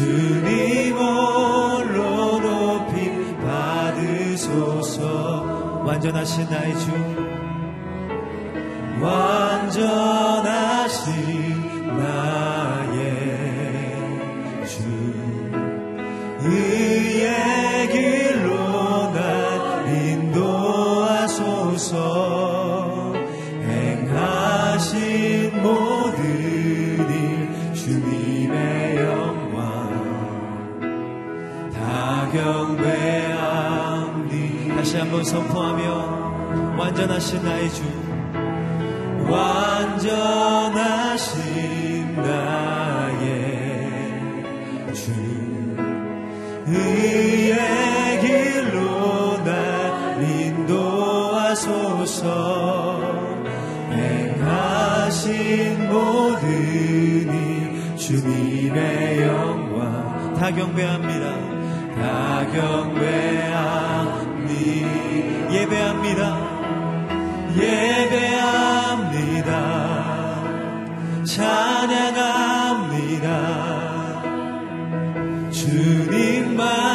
주님 홀로 높이 받으소서. 완전하신 나의 주. 완전 선포하며 완전하신 나의 주 완전하신 나의 주. 의의 길로 날 인도하소서. 행하신 모든 이 주님의 영광. 다 경배합니다. 다 경배. 주님만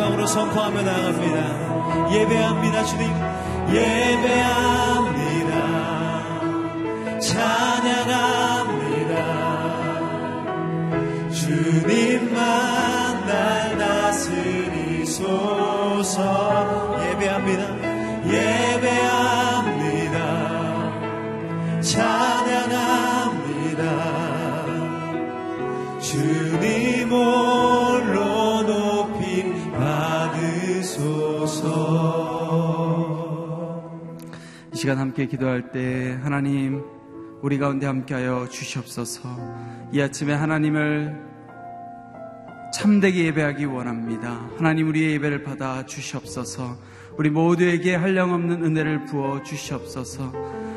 마지막으로 선포하며 나갑니다. 예배합니다 주님. 예배합니다 이 시간 함께 기도할 때 하나님 우리 가운데 함께하여 주시옵소서. 이 아침에 하나님을 참되게 예배하기 원합니다. 하나님 우리의 예배를 받아 주시옵소서. 우리 모두에게 한량없는 은혜를 부어 주시옵소서.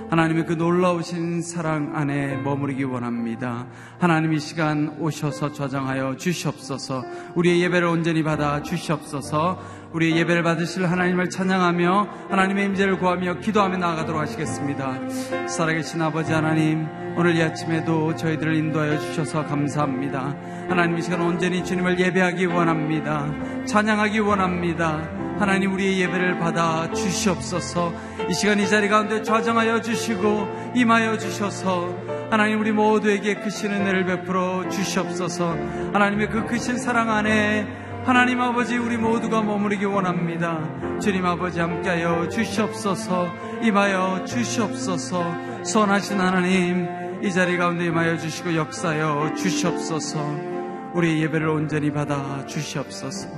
하나님의 그 놀라우신 사랑 안에 머무르기 원합니다. 하나님 이 시간 오셔서 좌정하여 주시옵소서. 우리의 예배를 온전히 받아 주시옵소서. 우리의 예배를 받으실 하나님을 찬양하며 하나님의 임재를 구하며 기도하며 나아가도록 하시겠습니다. 살아계신 아버지 하나님, 오늘 이 아침에도 저희들을 인도하여 주셔서 감사합니다. 하나님 이 시간 온전히 주님을 예배하기 원합니다. 찬양하기 원합니다. 하나님 우리의 예배를 받아 주시옵소서. 이 시간 이 자리 가운데 좌정하여 주시고 임하여 주셔서 하나님 우리 모두에게 크신 은혜를 베풀어 주시옵소서. 하나님의 그 크신 사랑 안에 하나님 아버지 우리 모두가 머무르기 원합니다. 주님 아버지 함께하여 주시옵소서. 임하여 주시옵소서. 선하신 하나님 이 자리 가운데 임하여 주시고 역사여 주시옵소서. 우리의 예배를 온전히 받아 주시옵소서.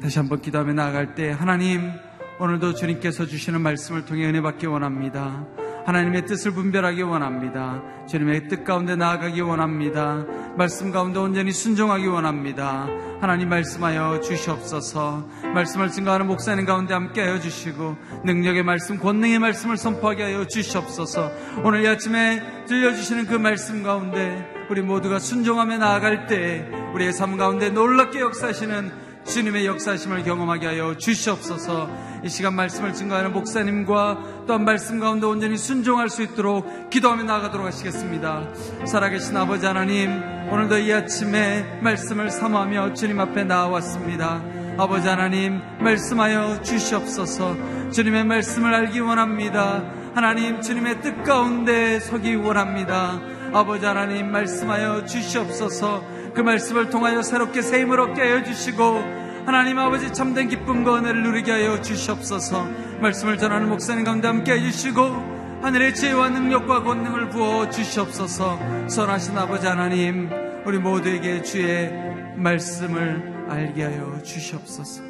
다시 한번 기도하며 나아갈 때 하나님 오늘도 주님께서 주시는 말씀을 통해 은혜 받기 원합니다. 하나님의 뜻을 분별하기 원합니다. 주님의 뜻 가운데 나아가기 원합니다. 말씀 가운데 온전히 순종하기 원합니다. 하나님 말씀하여 주시옵소서. 말씀을 증거하는 목사님 가운데 함께하여 주시고 능력의 말씀, 권능의 말씀을 선포하게 하여 주시옵소서. 오늘 이 아침에 들려주시는 그 말씀 가운데 우리 모두가 순종하며 나아갈 때 우리의 삶 가운데 놀랍게 역사하시는 주님의 역사심을 경험하게 하여 주시옵소서 이 시간 말씀을 증거하는 목사님과 또한 말씀 가운데 온전히 순종할 수 있도록 기도하며 나아가도록 하시겠습니다. 살아계신 아버지 하나님, 오늘도 이 아침에 말씀을 사모하며 주님 앞에 나와왔습니다. 아버지 하나님, 말씀하여 주시옵소서 주님의 말씀을 알기 원합니다. 하나님, 주님의 뜻 가운데 서기 원합니다. 아버지 하나님, 말씀하여 주시옵소서 그 말씀을 통하여 새롭게 새 힘을 얻게 하여 주시고 하나님 아버지 참된 기쁨과 은혜를 누리게 하여 주시옵소서. 말씀을 전하는 목사님 가운데 함께 해주시고 하늘의 지혜와 능력과 권능을 부어 주시옵소서. 선하신 아버지 하나님 우리 모두에게 주의 말씀을 알게 하여 주시옵소서.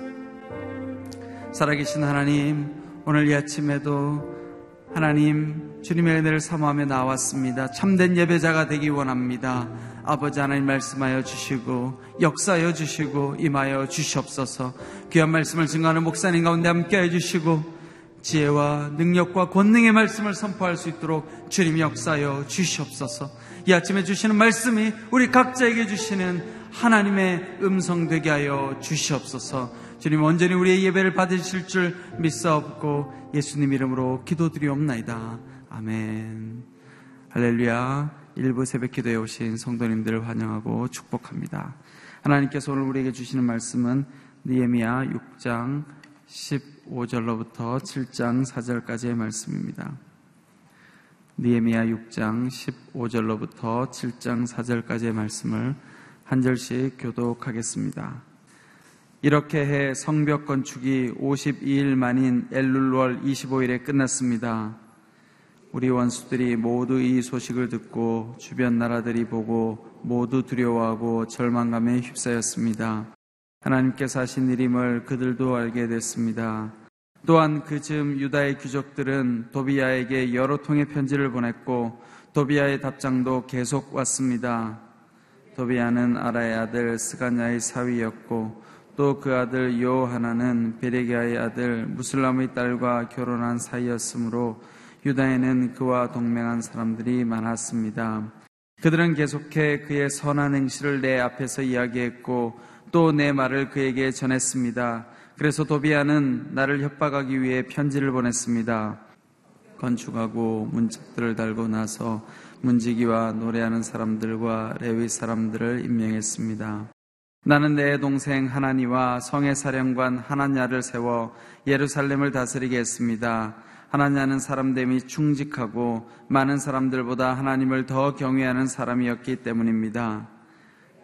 살아계신 하나님 오늘 이 아침에도 하나님 주님의 은혜를 사모하며 나왔습니다. 참된 예배자가 되기 원합니다. 아버지 하나님 말씀하여 주시고 역사하여 주시고 임하여 주시옵소서. 귀한 말씀을 증거하는 목사님 가운데 함께해 주시고 지혜와 능력과 권능의 말씀을 선포할 수 있도록 주님 역사하여 주시옵소서. 이 아침에 주시는 말씀이 우리 각자에게 주시는 하나님의 음성 되게 하여 주시옵소서 주님 온전히 우리의 예배를 받으실 줄 믿사옵고 예수님 이름으로 기도드리옵나이다 아멘 할렐루야 일부 새벽 기도에 오신 성도님들을 환영하고 축복합니다. 하나님께서 오늘 우리에게 주시는 말씀은 니에미야 6장 15절로부터 7장 4절까지의 말씀입니다. 니에미야 6장 15절로부터 7장 4절까지의 말씀을 한 절씩 교독하겠습니다. 이렇게 해 성벽 건축이 52일 만인 엘룰월 25일에 끝났습니다. 우리 원수들이 모두 이 소식을 듣고 주변 나라들이 보고 모두 두려워하고 절망감에 휩싸였습니다. 하나님께서 하신 일임을 그들도 알게 됐습니다. 또한 그 즈음 유다의 귀족들은 도비야에게 여러 통의 편지를 보냈고 도비야의 답장도 계속 왔습니다. 도비야는 아라의 아들 스가냐의 사위였고 또 그 아들 요하나는 베레기아의 아들 무슬람의 딸과 결혼한 사이였으므로 유다에는 그와 동맹한 사람들이 많았습니다. 그들은 계속해 그의 선한 행실을 내 앞에서 이야기했고 또 내 말을 그에게 전했습니다. 그래서 도비아는 나를 협박하기 위해 편지를 보냈습니다. 건축하고 문짝들을 달고 나서 문지기와 노래하는 사람들과 레위 사람들을 임명했습니다. 나는 내 동생 하나니와 성의 사령관 하나냐를 세워 예루살렘을 다스리게 했습니다. 하나냐는 사람됨이 충직하고 많은 사람들보다 하나님을 더 경외하는 사람이었기 때문입니다.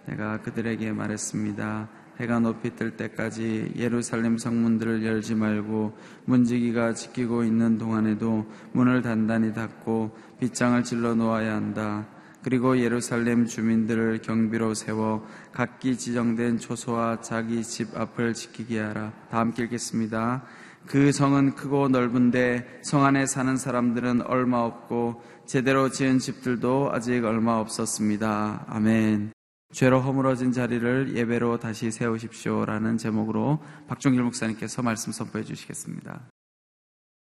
내가 그들에게 말했습니다. 해가 높이 뜰 때까지 예루살렘 성문들을 열지 말고 문지기가 지키고 있는 동안에도 문을 단단히 닫고 빗장을 질러 놓아야 한다. 그리고 예루살렘 주민들을 경비로 세워 각기 지정된 초소와 자기 집 앞을 지키게 하라. 다 함께 읽겠습니다. 그 성은 크고 넓은데 성 안에 사는 사람들은 얼마 없고 제대로 지은 집들도 아직 얼마 없었습니다. 아멘. 죄로 허물어진 자리를 예배로 다시 세우십시오라는 제목으로 박종길 목사님께서 말씀 선포해 주시겠습니다.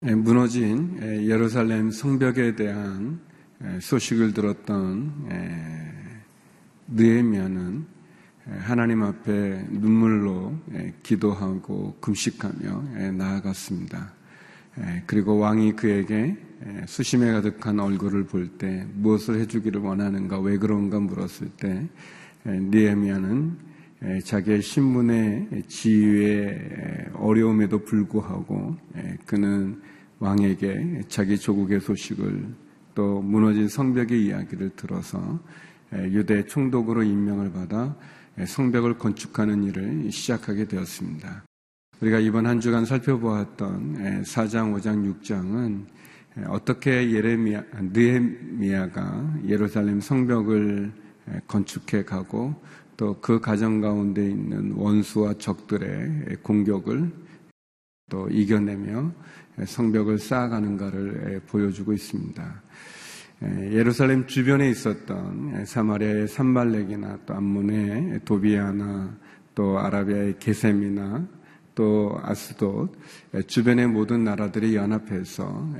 예, 무너진 예, 예루살렘 성벽에 대한 예, 소식을 들었던 느헤미야는 하나님 앞에 눈물로 기도하고 금식하며 나아갔습니다. 그리고 왕이 그에게 수심에 가득한 얼굴을 볼 때 무엇을 해주기를 원하는가, 왜 그런가 물었을 때 니에미아는 자기의 신분의 지위의 어려움에도 불구하고 그는 왕에게 자기 조국의 소식을 또 무너진 성벽의 이야기를 들어서 유대 총독으로 임명을 받아 성벽을 건축하는 일을 시작하게 되었습니다. 우리가 이번 한 주간 살펴보았던 4장, 5장, 6장은 어떻게 예레미야, 느헤미야가 예루살렘 성벽을 건축해 가고 또그 가정 가운데 있는 원수와 적들의 공격을 또 이겨내며 성벽을 쌓아가는가를 보여주고 있습니다. 예루살렘 주변에 있었던 사마리아의 산발렉이나 또 암몬의 도비아나 또 아라비아의 게셈이나 또 아스돗 주변의 모든 나라들이 연합해서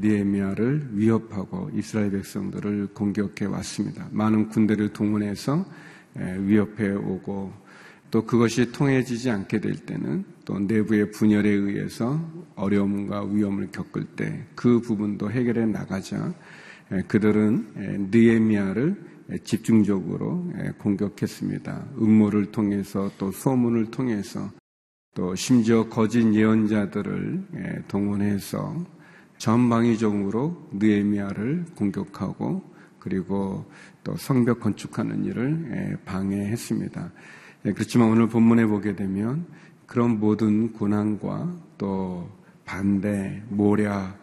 니에미아를 위협하고 이스라엘 백성들을 공격해 왔습니다. 많은 군대를 동원해서 위협해 오고 또 그것이 통해지지 않게 될 때는 또 내부의 분열에 의해서 어려움과 위험을 겪을 때 그 부분도 해결해 나가자 그들은 느에미아를 집중적으로 공격했습니다. 음모를 통해서 또 소문을 통해서 또 심지어 거짓 예언자들을 예, 동원해서 전방위적으로 느에미아를 공격하고 그리고 또 성벽 건축하는 일을 예, 방해했습니다. 예, 그렇지만 오늘 본문에 보게 되면 그런 모든 고난과 또 반대, 모략,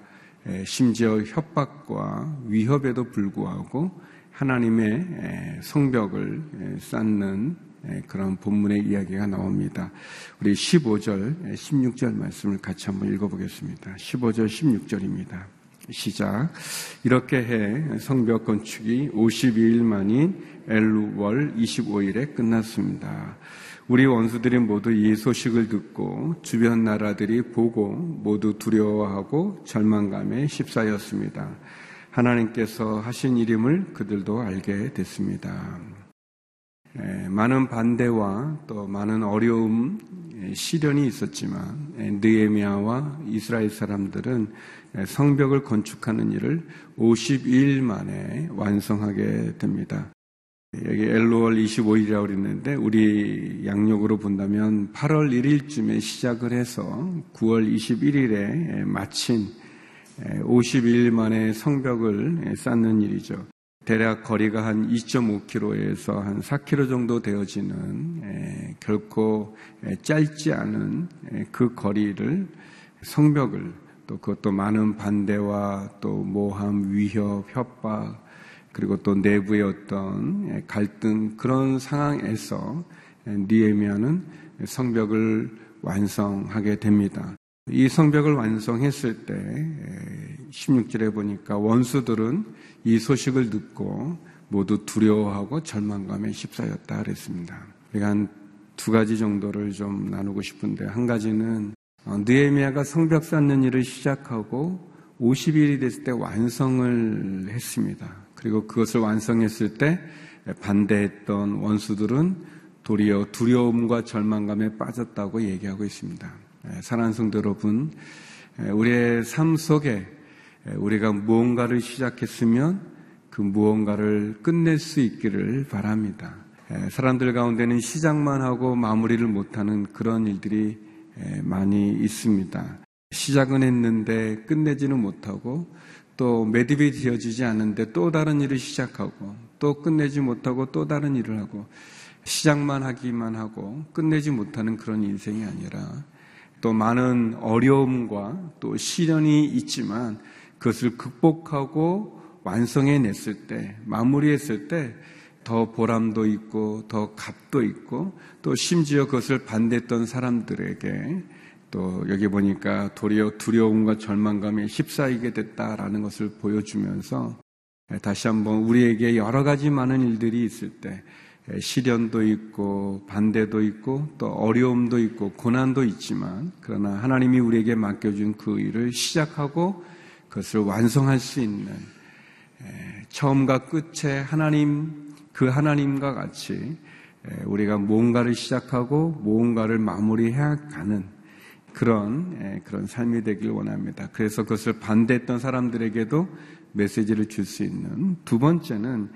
심지어 협박과 위협에도 불구하고 하나님의 성벽을 쌓는 예, 그런 본문의 이야기가 나옵니다. 우리 15절, 16절 예, 말씀을 같이 한번 읽어보겠습니다. 15절, 16절입니다. 시작. 이렇게 해 성벽 건축이 52일 만인 엘루월 25일에 끝났습니다. 우리 원수들이 모두 이 소식을 듣고 주변 나라들이 보고 모두 두려워하고 절망감에 휩싸였습니다. 하나님께서 하신 일임을 그들도 알게 됐습니다. 예, 많은 반대와 또 많은 어려움, 예, 시련이 있었지만 예, 느에미아와 이스라엘 사람들은 성벽을 건축하는 일을 52일 만에 완성하게 됩니다. 여기 엘로월 25일이라고 그랬는데 우리 양력으로 본다면 8월 1일쯤에 시작을 해서 9월 21일에 마친 52일 만에 성벽을 쌓는 일이죠. 대략 거리가 한 2.5km에서 한 4km 정도 되어지는 에, 결코 에, 짧지 않은 에, 그 거리를 성벽을 또 그것도 많은 반대와 또 모함, 위협, 협박 그리고 또 내부의 어떤 갈등 그런 상황에서 니에미아는 성벽을 완성하게 됩니다. 이 성벽을 완성했을 때 16절에 보니까 원수들은 이 소식을 듣고 모두 두려워하고 절망감에 휩싸였다 그랬습니다. 우리가 한 두 가지 정도를 좀 나누고 싶은데 한 가지는 어, 느에미아가 성벽 쌓는 일을 시작하고 50일이 됐을 때 완성을 했습니다. 그리고 그것을 완성했을 때 반대했던 원수들은 도리어 두려움과 절망감에 빠졌다고 얘기하고 있습니다. 사랑하는 성도 여러분, 우리의 삶 속에 우리가 무언가를 시작했으면 그 무언가를 끝낼 수 있기를 바랍니다. 사람들 가운데는 시작만 하고 마무리를 못하는 그런 일들이 많이 있습니다. 시작은 했는데 끝내지는 못하고 또 매듭이 지어지지 않는데 또 다른 일을 시작하고 또 끝내지 못하고 또 다른 일을 하고 시작만 하기만 하고 끝내지 못하는 그런 인생이 아니라 또 많은 어려움과 또 시련이 있지만 그것을 극복하고 완성해냈을 때, 마무리했을 때 더 보람도 있고 더 값도 있고 또 심지어 그것을 반대했던 사람들에게 또 여기 보니까 도리어 두려움과 절망감에 휩싸이게 됐다라는 것을 보여주면서 다시 한번 우리에게 여러 가지 많은 일들이 있을 때 시련도 있고 반대도 있고 또 어려움도 있고 고난도 있지만 그러나 하나님이 우리에게 맡겨준 그 일을 시작하고 그것을 완성할 수 있는 처음과 끝에 하나님 그 하나님과 같이 우리가 뭔가를 시작하고 뭔가를 마무리해야 가는 그런 그런 삶이 되길 원합니다. 그래서 그것을 반대했던 사람들에게도 메시지를 줄 수 있는 두 번째는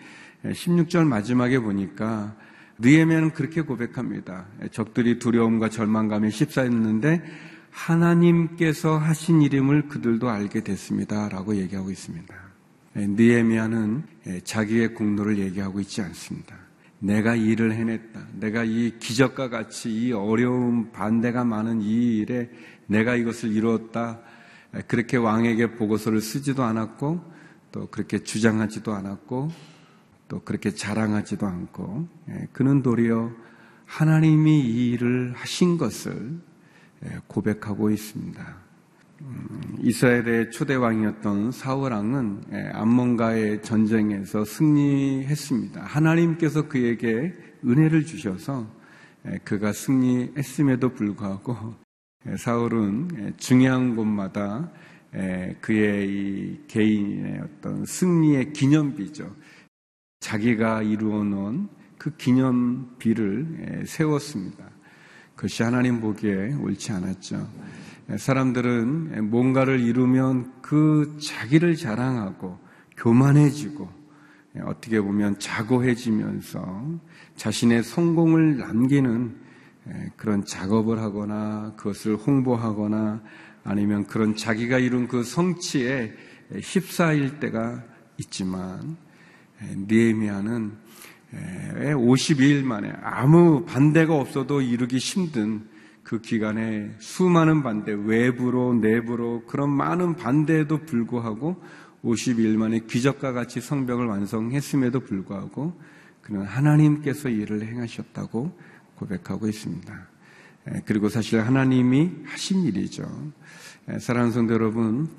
16절 마지막에 보니까 느에미아는 그렇게 고백합니다. 적들이 두려움과 절망감에 휩싸였는데 하나님께서 하신 이름을 그들도 알게 됐습니다. 라고 얘기하고 있습니다. 느에미아는 자기의 공로를 얘기하고 있지 않습니다. 내가 일을 해냈다. 내가 이 기적과 같이 이 어려움, 반대가 많은 이 일에 내가 이것을 이루었다. 그렇게 왕에게 보고서를 쓰지도 않았고 또 그렇게 주장하지도 않았고 또 그렇게 자랑하지도 않고 예, 그는 도리어 하나님이 이 일을 하신 것을 예, 고백하고 있습니다. 음, 이스라엘의 초대 왕이었던 사울 왕은 예, 암몬가의 전쟁에서 승리했습니다. 하나님께서 그에게 은혜를 주셔서 그가 승리했음에도 불구하고 사울은 중요한 곳마다 그의 이 개인의 어떤 승리의 기념비죠. 자기가 이루어 놓은 그 기념비를 세웠습니다. 그것이 하나님 보기에 옳지 않았죠. 사람들은 뭔가를 이루면 그 자기를 자랑하고 교만해지고 어떻게 보면 자고해지면서 자신의 성공을 남기는 그런 작업을 하거나 그것을 홍보하거나 아니면 그런 자기가 이룬 그 성취에 휩싸일 때가 있지만 니에미아는 52일 만에 아무 반대가 없어도 이루기 힘든 그 기간에 수많은 반대, 외부로, 내부로 그런 많은 반대에도 불구하고 52일 만에 기적과 같이 성벽을 완성했음에도 불구하고 그는 하나님께서 일을 행하셨다고 고백하고 있습니다. 그리고 사실 하나님이 하신 일이죠. 사랑하는 성도 여러분,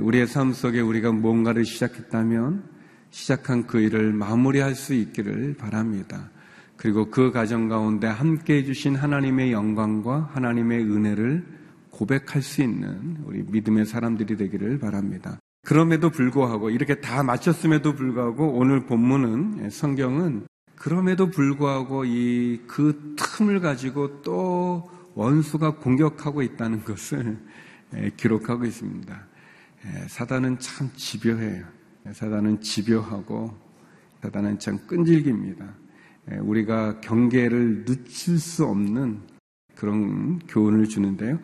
우리의 삶 속에 우리가 뭔가를 시작했다면 시작한 그 일을 마무리할 수 있기를 바랍니다. 그리고 그 과정 가운데 함께 해주신 하나님의 영광과 하나님의 은혜를 고백할 수 있는 우리 믿음의 사람들이 되기를 바랍니다. 그럼에도 불구하고 이렇게 다 마쳤음에도 불구하고 오늘 본문은 성경은 그럼에도 불구하고 이 그 틈을 가지고 또 원수가 공격하고 있다는 것을 기록하고 있습니다. 사단은 참 집요해요. 사단은 집요하고 사단은 참 끈질깁니다. 예, 우리가 경계를 늦출 수 없는 그런 교훈을 주는데요.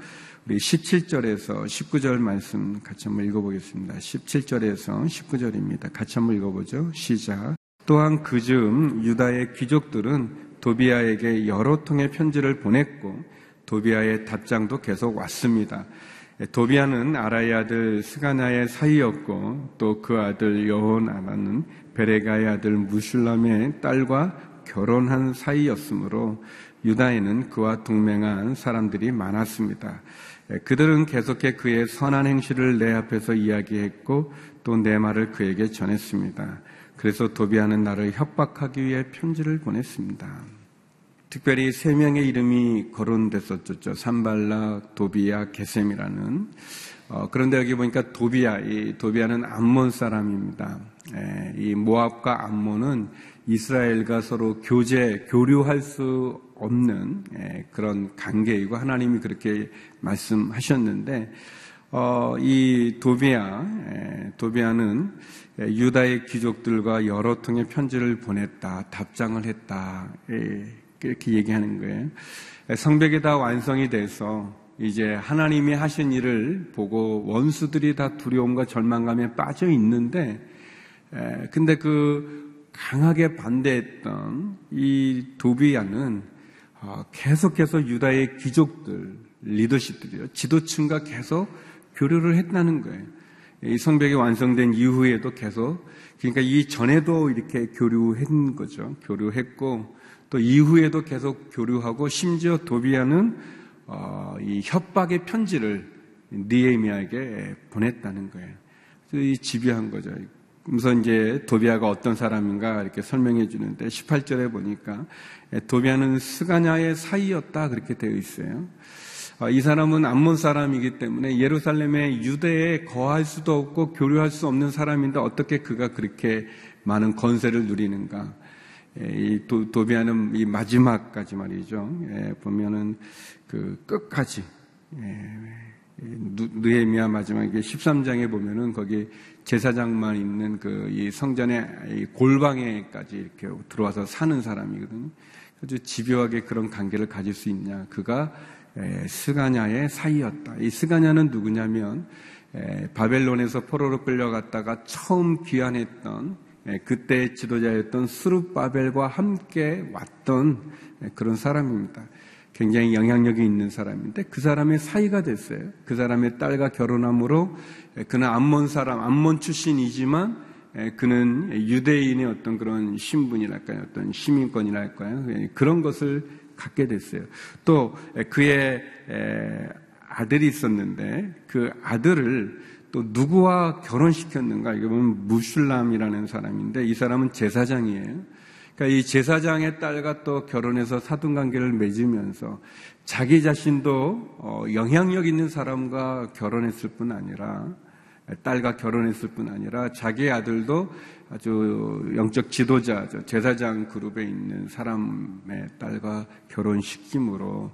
우리 17절에서 19절 말씀 같이 한번 읽어보겠습니다. 17절에서 19절입니다. 같이 한번 읽어보죠. 시작. 또한 그 즈음 유다의 귀족들은 도비아에게 여러 통의 편지를 보냈고 도비아의 답장도 계속 왔습니다. 도비아는 아라의 아들 스가나의 사이였고 또 그 아들 여호나는 베레가의 아들 무슐람의 딸과 결혼한 사이였으므로 유다에는 그와 동맹한 사람들이 많았습니다. 그들은 계속해 그의 선한 행실을 내 앞에서 이야기했고 또 내 말을 그에게 전했습니다. 그래서 도비아는 나를 협박하기 위해 편지를 보냈습니다. 특별히 세 명의 이름이 거론됐었죠. 산발라, 도비아, 게셈이라는. 어, 그런데 여기 보니까 도비아, 이 도비아는 암몬 사람입니다. 에, 이 모압과 암몬은 이스라엘과 서로 교제, 교류할 수 없는 에, 그런 관계이고 하나님이 그렇게 말씀하셨는데 어, 이 도비아, 에, 도비아는 유다의 귀족들과 여러 통의 편지를 보냈다, 답장을 했다. 에, 이렇게 얘기하는 거예요. 성벽이 다 완성이 돼서 이제 하나님이 하신 일을 보고 원수들이 다 두려움과 절망감에 빠져 있는데, 근데 그 강하게 반대했던 이 도비아는 어, 계속해서 유다의 귀족들, 리더십들이요, 지도층과 계속 교류를 했다는 거예요. 이 성벽이 완성된 이후에도 계속, 그러니까 이 전에도 이렇게 교류한 거죠. 교류했고, 또 이후에도 계속 교류하고 심지어 도비아는 어, 이 협박의 편지를 니에미아에게 보냈다는 거예요. 이 집요한 거죠. 우선 이제 도비아가 어떤 사람인가 이렇게 설명해 주는데 18절에 보니까 도비아는 스가냐의 사이였다 그렇게 되어 있어요. 어, 이 사람은 암몬 사람이기 때문에 예루살렘의 유대에 거할 수도 없고 교류할 수 없는 사람인데 어떻게 그가 그렇게 많은 건세를 누리는가? 예, 이 도, 도비아는 이 마지막까지 말이죠. 예, 보면은 그 끝까지 예, 느헤미야 마지막에 13장에 보면은 거기 제사장만 있는 그 이 성전의 골방에까지 이렇게 들어와서 사는 사람이거든요. 아주 집요하게 그런 관계를 가질 수 있냐? 그가 스가냐의 사이였다. 이 스가냐는 누구냐면 바벨론에서 포로로 끌려갔다가 처음 귀환했던 예, 그때 지도자였던 스룹바벨과 함께 왔던 예, 그런 사람입니다. 굉장히 영향력이 있는 사람인데 그 사람의 사이가 됐어요. 그 사람의 딸과 결혼함으로 예, 그는 암몬 사람, 암몬 출신이지만 그는 유대인의 어떤 그런 신분이랄까요? 어떤 시민권이랄까요? 그런 것을 갖게 됐어요. 또 그의 아들이 있었는데 그 아들을 또 누구와 결혼시켰는가? 이게 보면 무슐람이라는 사람인데 이 사람은 제사장이에요. 그러니까 이 제사장의 딸과 또 결혼해서 사돈 관계를 맺으면서 자기 자신도 어, 영향력 있는 사람과 결혼했을 뿐 아니라 딸과 결혼했을 뿐 아니라 자기 아들도 아주 영적 지도자, 제사장 그룹에 있는 사람의 딸과 결혼시킴으로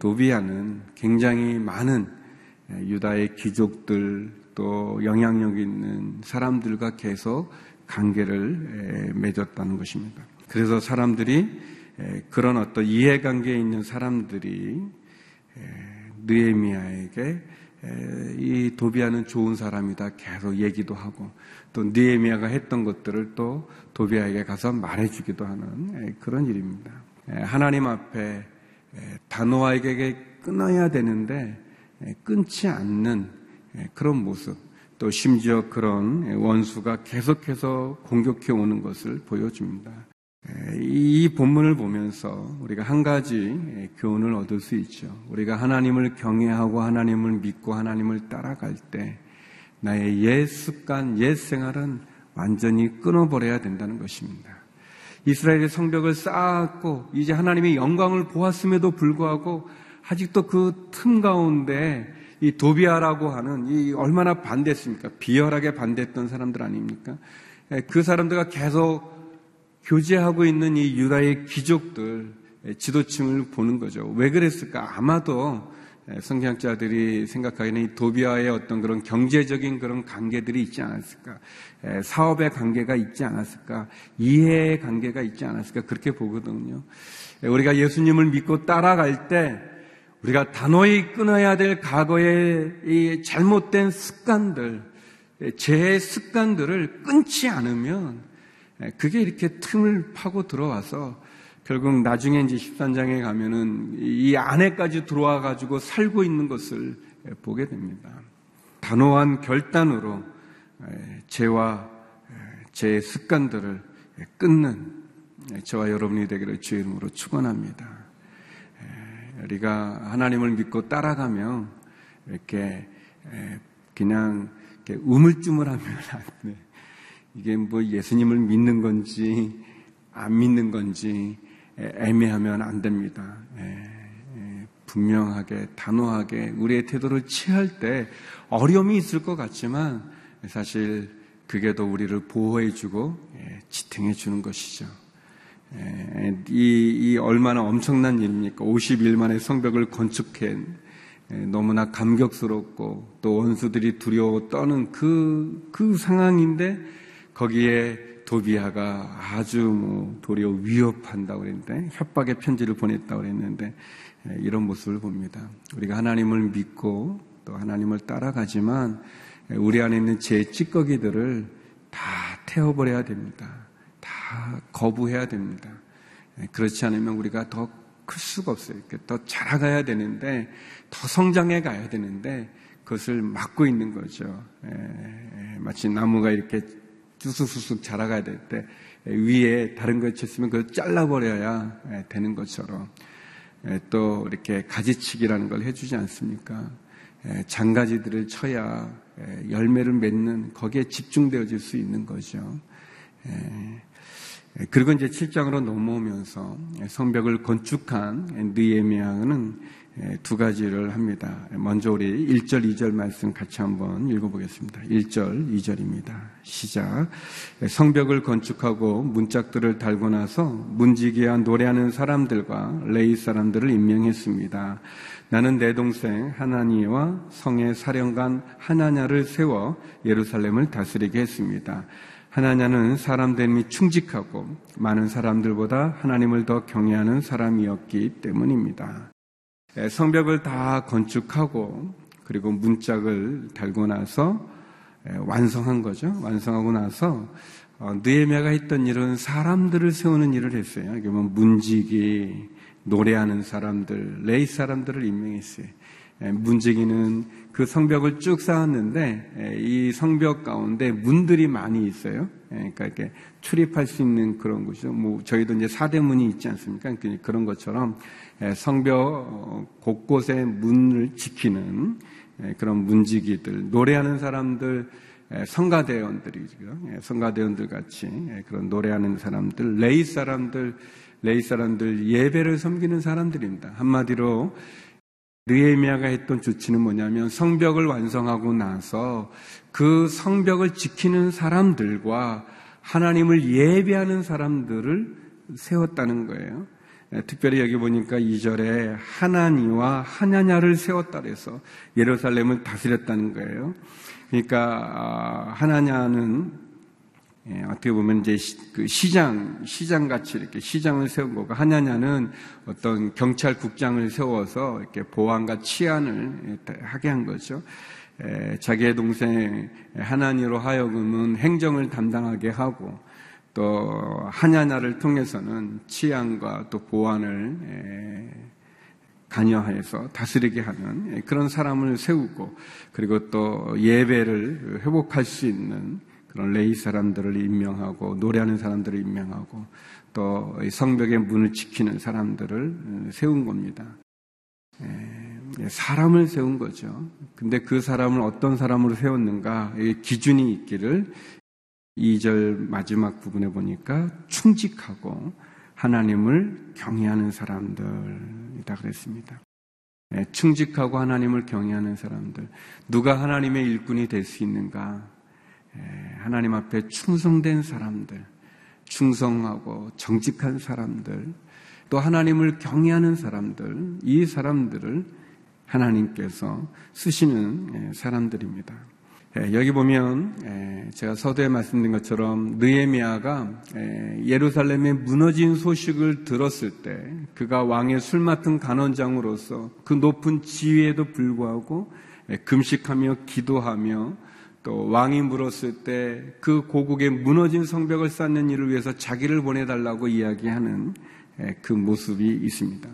도비아는 굉장히 많은 예, 유다의 귀족들 또 영향력 있는 사람들과 계속 관계를 예, 맺었다는 것입니다. 그래서 사람들이 예, 그런 어떤 이해관계에 있는 사람들이 느에미아에게 이 도비아는 좋은 사람이다 계속 얘기도 하고 또 느에미아가 했던 것들을 또 도비아에게 가서 말해주기도 하는 그런 일입니다. 하나님 앞에 단호하게 끊어야 되는데 예, 끊지 않는 예, 그런 모습, 또 심지어 그런 원수가 계속해서 공격해 오는 것을 보여줍니다. 예, 이 본문을 보면서 우리가 한 가지 교훈을 얻을 수 있죠. 우리가 하나님을 경외하고 하나님을 믿고 하나님을 따라갈 때 나의 옛 습관, 옛 생활은 완전히 끊어버려야 된다는 것입니다. 이스라엘의 성벽을 쌓았고 이제 하나님의 영광을 보았음에도 불구하고 아직도 그 틈 가운데 이 도비아라고 하는 이 얼마나 반대했습니까? 비열하게 반대했던 사람들 아닙니까? 예, 그 사람들과 계속 교제하고 있는 이 유다의 귀족들, 예, 지도층을 보는 거죠. 왜 그랬을까? 아마도 예, 성경학자들이 생각하기에는 이 도비아의 어떤 그런 경제적인 그런 관계들이 있지 않았을까? 사업의 관계가 있지 않았을까? 이해의 관계가 있지 않았을까? 그렇게 보거든요. 우리가 예수님을 믿고 따라갈 때 우리가 단호히 끊어야 될 과거의 이 잘못된 습관들, 제 습관들을 끊지 않으면 그게 이렇게 틈을 파고 들어와서 결국 나중에 이제 13장에 가면은 이 안에까지 들어와 가지고 살고 있는 것을 보게 됩니다. 단호한 결단으로 죄와 제 습관들을 끊는 저와 여러분이 되기를 주의 이름으로 축원합니다. 우리가 하나님을 믿고 따라가면 이렇게 그냥 이렇게 우물쭈물하면 안 돼. 이게 뭐 예수님을 믿는 건지 안 믿는 건지 애매하면 안 됩니다. 분명하게 단호하게 우리의 태도를 취할 때 어려움이 있을 것 같지만 사실 그게 더 우리를 보호해주고 지탱해주는 것이죠. 이, 이 얼마나 엄청난 일입니까? 50일 만에 성벽을 건축해 너무나 감격스럽고 또 원수들이 두려워 떠는 그, 그 상황인데 거기에 도비아가 아주 뭐 도리어 위협한다고 그랬는데 협박의 편지를 보냈다고 그랬는데 이런 모습을 봅니다. 우리가 하나님을 믿고 또 하나님을 따라가지만 우리 안에 있는 제 찌꺼기들을 다 태워버려야 됩니다. 다 거부해야 됩니다. 그렇지 않으면 우리가 더 클 수가 없어요. 더 자라가야 되는데, 더 성장해 가야 되는데, 그것을 막고 있는 거죠. 마치 나무가 이렇게 쑥쑥쑥 자라가야 될 때, 위에 다른 걸 쳤으면 그걸 잘라버려야 되는 것처럼, 또 이렇게 가지치기라는 걸 해주지 않습니까? 장가지들을 쳐야 열매를 맺는 거기에 집중되어질 수 있는 거죠. 그리고 이제 7장으로 넘어오면서 성벽을 건축한 느에미아는 두 가지를 합니다. 먼저 우리 1절, 2절 말씀 같이 한번 읽어보겠습니다. 1절, 2절입니다. 시작. 성벽을 건축하고 문짝들을 달고 나서 문지기와 노래하는 사람들과 레이 사람들을 임명했습니다. 나는 내 동생 하나니와 성의 사령관 하나냐를 세워 예루살렘을 다스리게 했습니다. 하나냐는 사람됨이 충직하고 많은 사람들보다 하나님을 더 경외하는 사람이었기 때문입니다. 성벽을 다 건축하고 그리고 문짝을 달고 나서 완성한 거죠. 완성하고 나서 느에미아가 했던 일은 사람들을 세우는 일을 했어요. 그러면 문지기, 노래하는 사람들, 레이 사람들을 임명했어요. 문지기는 그 성벽을 쭉 쌓았는데 이 성벽 가운데 문들이 많이 있어요. 그러니까 이렇게 출입할 수 있는 그런 곳이죠. 뭐 저희도 이제 사대문이 있지 않습니까? 그런 것처럼 성벽 곳곳에 문을 지키는 그런 문지기들, 노래하는 사람들, 성가대원들이죠. 성가대원들 같이 그런 노래하는 사람들, 레이 사람들, 레이 사람들 예배를 섬기는 사람들입니다. 한마디로 느에미아가 했던 조치는 뭐냐면 성벽을 완성하고 나서 그 성벽을 지키는 사람들과 하나님을 예배하는 사람들을 세웠다는 거예요. 특별히 여기 보니까 2절에 하나니와 하냐냐를 세웠다 그래서 예루살렘을 다스렸다는 거예요. 그러니까 아, 하나냐는 예, 어떻게 보면 이제 그 시장, 시장 같이 이렇게 시장을 세운 거고, 하냐냐는 어떤 경찰국장을 세워서 이렇게 보안과 치안을 하게 한 거죠. 에, 자기의 동생 하나니로 하여금은 행정을 담당하게 하고, 또 하냐냐를 통해서는 치안과 또 보안을 에, 관여해서 다스리게 하는 그런 사람을 세우고, 그리고 또 예배를 회복할 수 있는 그런 레이 사람들을 임명하고 노래하는 사람들을 임명하고 또 성벽의 문을 지키는 사람들을 세운 겁니다. 사람을 세운 거죠. 근데 그 사람을 어떤 사람으로 세웠는가 기준이 있기를 2절 마지막 부분에 보니까 충직하고 하나님을 경외하는 사람들이다 그랬습니다. 충직하고 하나님을 경외하는 사람들. 누가 하나님의 일꾼이 될 수 있는가? 예, 하나님 앞에 충성된 사람들, 충성하고 정직한 사람들, 또 하나님을 경외하는 사람들, 이 사람들을 하나님께서 쓰시는 예, 사람들입니다. 예, 여기 보면 제가 서두에 말씀드린 것처럼 느에미아가 예루살렘에 무너진 소식을 들었을 때 그가 왕의 술 맡은 간원장으로서 그 높은 지위에도 불구하고 금식하며 기도하며 또 왕이 물었을 때 그 고국에 무너진 성벽을 쌓는 일을 위해서 자기를 보내달라고 이야기하는 그 모습이 있습니다.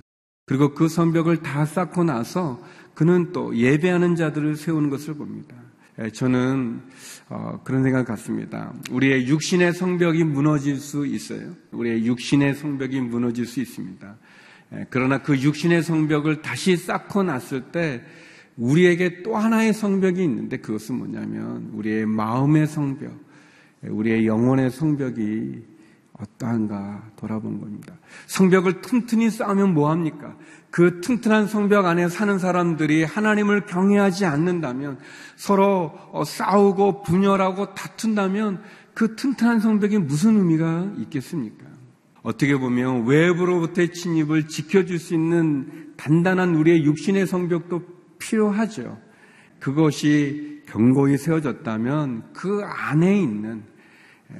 그리고 그 성벽을 다 쌓고 나서 그는 또 예배하는 자들을 세우는 것을 봅니다. 저는 어, 그런 생각 같습니다. 우리의 육신의 성벽이 무너질 수 있어요. 우리의 육신의 성벽이 무너질 수 있습니다. 그러나 그 육신의 성벽을 다시 쌓고 났을 때 우리에게 또 하나의 성벽이 있는데 그것은 뭐냐면 우리의 마음의 성벽, 우리의 영혼의 성벽이 어떠한가 돌아본 겁니다. 성벽을 튼튼히 쌓으면 뭐합니까? 그 튼튼한 성벽 안에 사는 사람들이 하나님을 경외하지 않는다면 서로 어, 싸우고 분열하고 다툰다면 그 튼튼한 성벽이 무슨 의미가 있겠습니까? 어떻게 보면 외부로부터의 침입을 지켜줄 수 있는 단단한 우리의 육신의 성벽도 필요하죠. 그것이 견고히 세워졌다면 그 안에 있는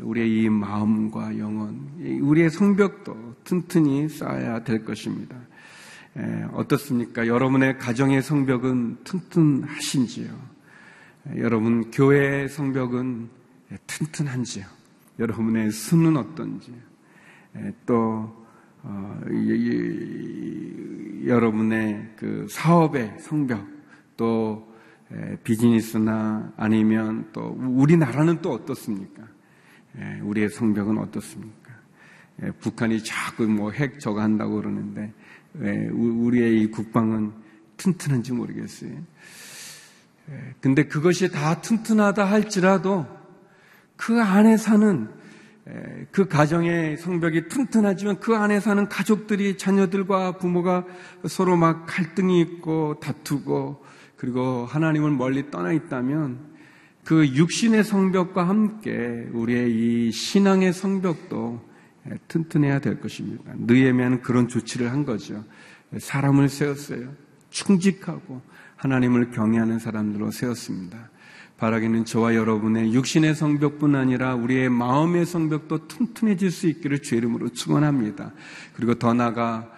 우리의 이 마음과 영혼, 우리의 성벽도 튼튼히 쌓아야 될 것입니다. 어떻습니까? 여러분의 가정의 성벽은 튼튼하신지요? 여러분 교회의 성벽은 튼튼한지요? 여러분의 수는 어떤지? 또 어, 이, 이, 여러분의 그 사업의 성벽 또 에, 비즈니스나 아니면 또 우리나라는 또 어떻습니까? 에, 우리의 성벽은 어떻습니까? 에, 북한이 자꾸 뭐 핵 저거 한다고 그러는데 우리의 이 국방은 튼튼한지 모르겠어요. 근데 그것이 다 튼튼하다 할지라도 그 안에 사는 그 가정의 성벽이 튼튼하지만 그 안에 사는 가족들이 자녀들과 부모가 서로 막 갈등이 있고 다투고 그리고 하나님을 멀리 떠나 있다면 그 육신의 성벽과 함께 우리의 이 신앙의 성벽도 튼튼해야 될 것입니다. 느에미아는 그런 조치를 한 거죠. 사람을 세웠어요. 충직하고 하나님을 경외하는 사람들로 세웠습니다. 바라기는 저와 여러분의 육신의 성벽뿐 아니라 우리의 마음의 성벽도 튼튼해질 수 있기를 주 이름으로 축원합니다. 그리고 더 나아가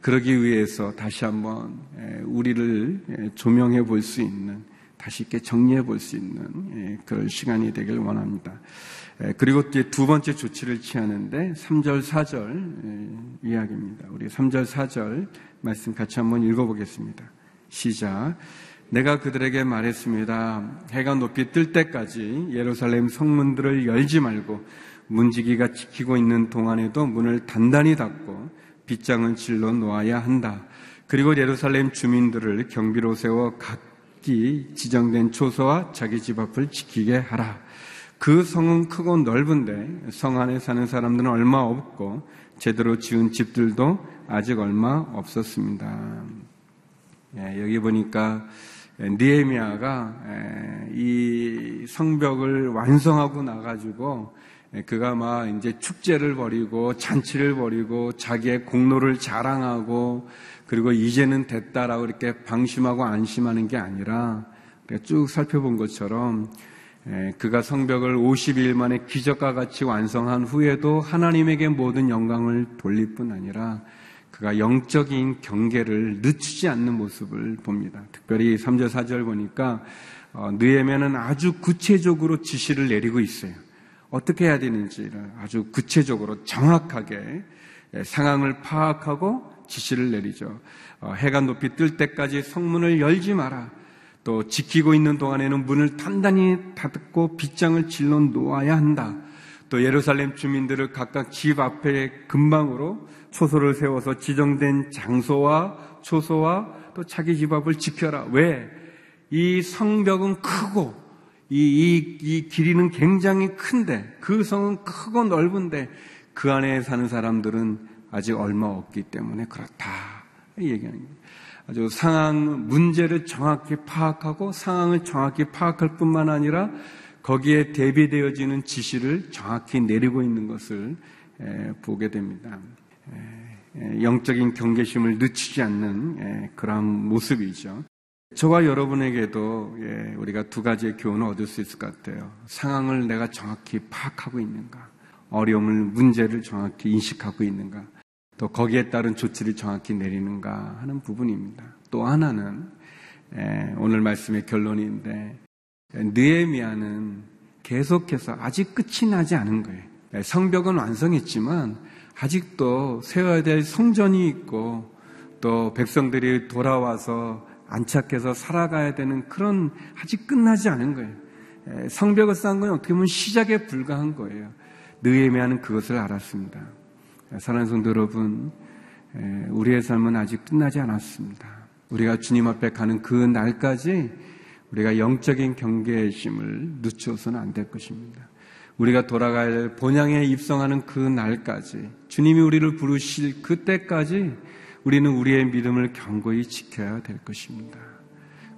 그러기 위해서 다시 한번 우리를 조명해 볼 수 있는 다시 있게 정리해 볼 수 있는 그런 시간이 되길 원합니다. 그리고 두 번째 조치를 취하는데 3절, 4절 이야기입니다. 우리 3절, 4절 말씀 같이 한번 읽어보겠습니다. 시작. 내가 그들에게 말했습니다. 해가 높이 뜰 때까지 예루살렘 성문들을 열지 말고 문지기가 지키고 있는 동안에도 문을 단단히 닫고 빗장을 질러 놓아야 한다. 그리고 예루살렘 주민들을 경비로 세워 각기 지정된 초소와 자기 집 앞을 지키게 하라. 그 성은 크고 넓은데 성 안에 사는 사람들은 얼마 없고 제대로 지은 집들도 아직 얼마 없었습니다. 예, 여기 보니까 니에미아가 이 성벽을 완성하고 나가지고 그가 막 이제 축제를 벌이고 잔치를 벌이고 자기의 공로를 자랑하고 그리고 이제는 됐다라고 이렇게 방심하고 안심하는 게 아니라 쭉 살펴본 것처럼 그가 성벽을 50일 만에 기적과 같이 완성한 후에도 하나님에게 모든 영광을 돌릴 뿐 아니라 그가 영적인 경계를 늦추지 않는 모습을 봅니다. 특별히 3절, 4절 보니까 어, 느에면은 아주 구체적으로 지시를 내리고 있어요. 어떻게 해야 되는지를 아주 구체적으로 정확하게 상황을 파악하고 지시를 내리죠. 어, 해가 높이 뜰 때까지 성문을 열지 마라. 또 지키고 있는 동안에는 문을 단단히 닫고 빗장을 질러 놓아야 한다. 또 예루살렘 주민들을 각각 집 앞에 근방으로 초소를 세워서 지정된 장소와 초소와 또 자기 집 앞을 지켜라. 왜? 이 성벽은 크고 이, 이, 이 길이는 굉장히 큰데 그 성은 크고 넓은데 그 안에 사는 사람들은 아직 얼마 없기 때문에 그렇다. 얘기하는 거예요. 아주 상황, 문제를 정확히 파악하고 상황을 정확히 파악할 뿐만 아니라 거기에 대비되어지는 지시를 정확히 내리고 있는 것을 보게 됩니다. 영적인 경계심을 늦추지 않는 그런 모습이죠. 저와 여러분에게도 예, 우리가 두 가지의 교훈을 얻을 수 있을 것 같아요. 상황을 내가 정확히 파악하고 있는가? 어려움을, 문제를 정확히 인식하고 있는가? 또 거기에 따른 조치를 정확히 내리는가 하는 부분입니다. 또 하나는 오늘 말씀의 결론인데 느에미아는 계속해서 아직 끝이 나지 않은 거예요. 성벽은 완성했지만 아직도 세워야 될 성전이 있고 또 백성들이 돌아와서 안착해서 살아가야 되는 그런 아직 끝나지 않은 거예요. 성벽을 쌓은 건 어떻게 보면 시작에 불과한 거예요. 느헤미야는 그것을 알았습니다. 사랑하는 성도 여러분, 우리의 삶은 아직 끝나지 않았습니다. 우리가 주님 앞에 가는 그 날까지 우리가 영적인 경계심을 늦춰서는 안 될 것입니다. 우리가 돌아갈 본향에 입성하는 그 날까지 주님이 우리를 부르실 그때까지 우리는 우리의 믿음을 견고히 지켜야 될 것입니다.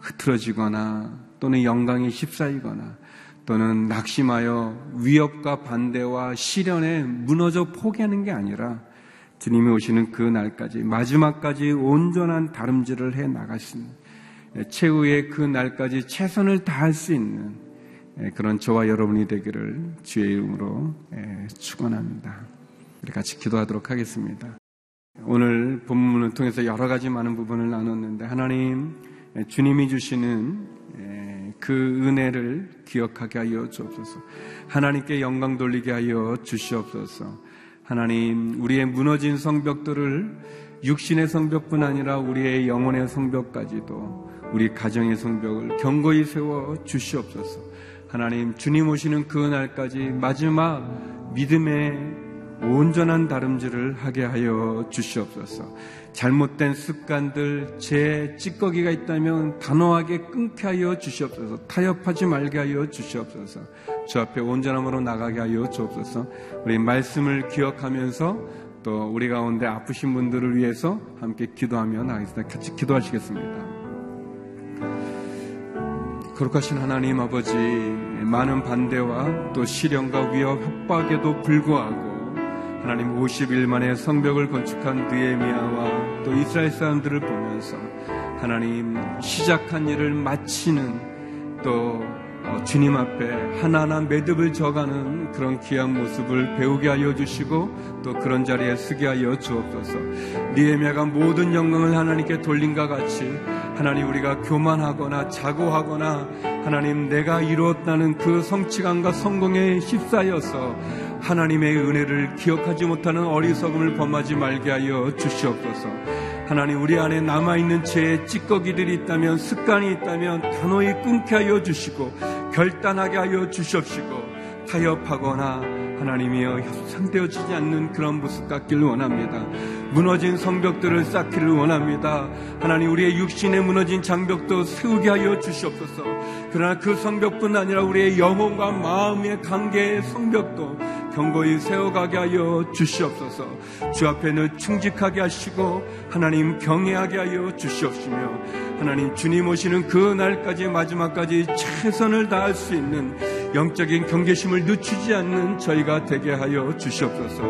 흐트러지거나 또는 영광이 휩싸이거나 또는 낙심하여 위협과 반대와 시련에 무너져 포기하는 게 아니라 주님이 오시는 그 날까지 마지막까지 온전한 다름질을 해 나가신 최후의 그 날까지 최선을 다할 수 있는 예, 그런 저와 여러분이 되기를 주의 이름으로 예, 축원합니다. 우리 같이 기도하도록 하겠습니다. 오늘 본문을 통해서 여러 가지 많은 부분을 나눴는데 하나님 예, 주님이 주시는 그 은혜를 기억하게 하여 주옵소서. 하나님께 영광 돌리게 하여 주시옵소서. 하나님 우리의 무너진 성벽들을 육신의 성벽뿐 아니라 우리의 영혼의 성벽까지도 우리 가정의 성벽을 견고히 세워 주시옵소서. 하나님 주님 오시는 그 날까지 마지막 믿음의 온전한 다름질을 하게 하여 주시옵소서. 잘못된 습관들, 제 찌꺼기가 있다면 단호하게 끊게 하여 주시옵소서. 타협하지 말게 하여 주시옵소서. 주 앞에 온전함으로 나가게 하여 주옵소서. 우리 말씀을 기억하면서 또 우리 가운데 아프신 분들을 위해서 함께 기도하며 나가겠습니다. 같이 기도하시겠습니다. 거룩하신 하나님 아버지 많은 반대와 또 시련과 위협 협박에도 불구하고 하나님 50일 만에 성벽을 건축한 느에미아와 또 이스라엘 사람들을 보면서 하나님 시작한 일을 마치는 또 어, 주님 앞에 하나하나 매듭을 져가는 그런 귀한 모습을 배우게 하여 주시고 또 그런 자리에 쓰게 하여 주옵소서. 니에미아가 모든 영광을 하나님께 돌린과 같이 하나님 우리가 교만하거나 자고하거나 하나님 내가 이루었다는 그 성취감과 성공에 휩싸여서 하나님의 은혜를 기억하지 못하는 어리석음을 범하지 말게 하여 주시옵소서. 하나님 우리 안에 남아있는 죄의 찌꺼기들이 있다면 습관이 있다면 단호히 끊게 하여 주시고 결단하게 하여 주시옵시고 타협하거나 하나님이여 상되어지지 않는 그런 모습 같기를 원합니다. 무너진 성벽들을 쌓기를 원합니다. 하나님 우리의 육신에 무너진 장벽도 세우게 하여 주시옵소서. 그러나 그 성벽뿐 아니라 우리의 영혼과 마음의 관계의 성벽도 경고히 세워가게 하여 주시옵소서. 주 앞에는 충직하게 하시고 하나님 경외하게 하여 주시옵시며 하나님 주님 오시는 그 날까지 마지막까지 최선을 다할 수 있는 영적인 경계심을 늦추지 않는 저희가 되게 하여 주시옵소서.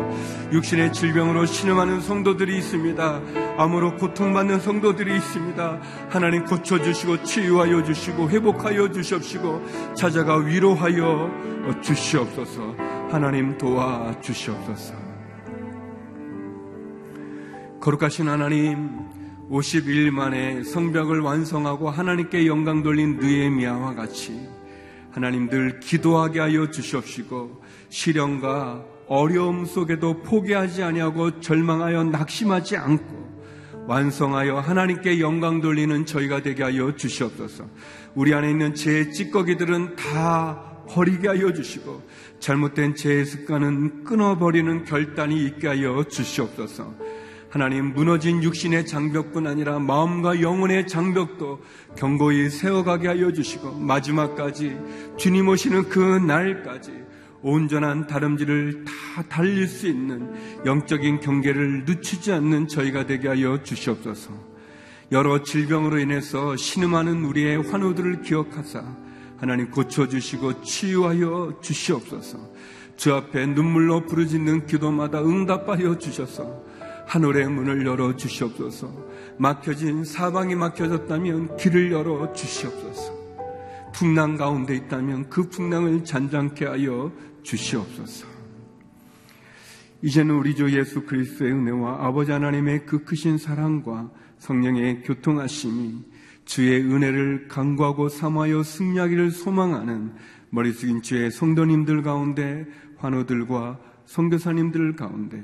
육신의 질병으로 신음하는 성도들이 있습니다. 암으로 고통받는 성도들이 있습니다. 하나님 고쳐주시고 치유하여 주시고 회복하여 주시옵시고 찾아가 위로하여 주시옵소서. 하나님 도와 주시옵소서. 거룩하신 하나님, 50일 만에 성벽을 완성하고 하나님께 영광 돌린 느에미아와 같이 하나님 들 기도하게 하여 주시옵시고 시련과 어려움 속에도 포기하지 아니하고 절망하여 낙심하지 않고 완성하여 하나님께 영광 돌리는 저희가 되게 하여 주시옵소서. 우리 안에 있는 제 찌꺼기들은 다 버리게 하여 주시고 잘못된 죄의 습관은 끊어버리는 결단이 있게 하여 주시옵소서. 하나님 무너진 육신의 장벽뿐 아니라 마음과 영혼의 장벽도 견고히 세워가게 하여 주시고 마지막까지 주님 오시는 그 날까지 온전한 다름질을 다 달릴 수 있는 영적인 경계를 늦추지 않는 저희가 되게 하여 주시옵소서. 여러 질병으로 인해서 신음하는 우리의 환우들을 기억하사 하나님 고쳐주시고 치유하여 주시옵소서. 주 앞에 눈물로 부르짖는 기도마다 응답하여 주셔서 하늘의 문을 열어 주시옵소서. 막혀진 사방이 막혀졌다면 길을 열어 주시옵소서. 풍랑 가운데 있다면 그 풍랑을 잔잔케 하여 주시옵소서. 이제는 우리 주 예수 그리스도의 은혜와 아버지 하나님의 그 크신 사랑과 성령의 교통하심이 주의 은혜를 강구하고 삼하여 승리하기를 소망하는 머리 숙인 주의 성도님들 가운데 환우들과 성교사님들 가운데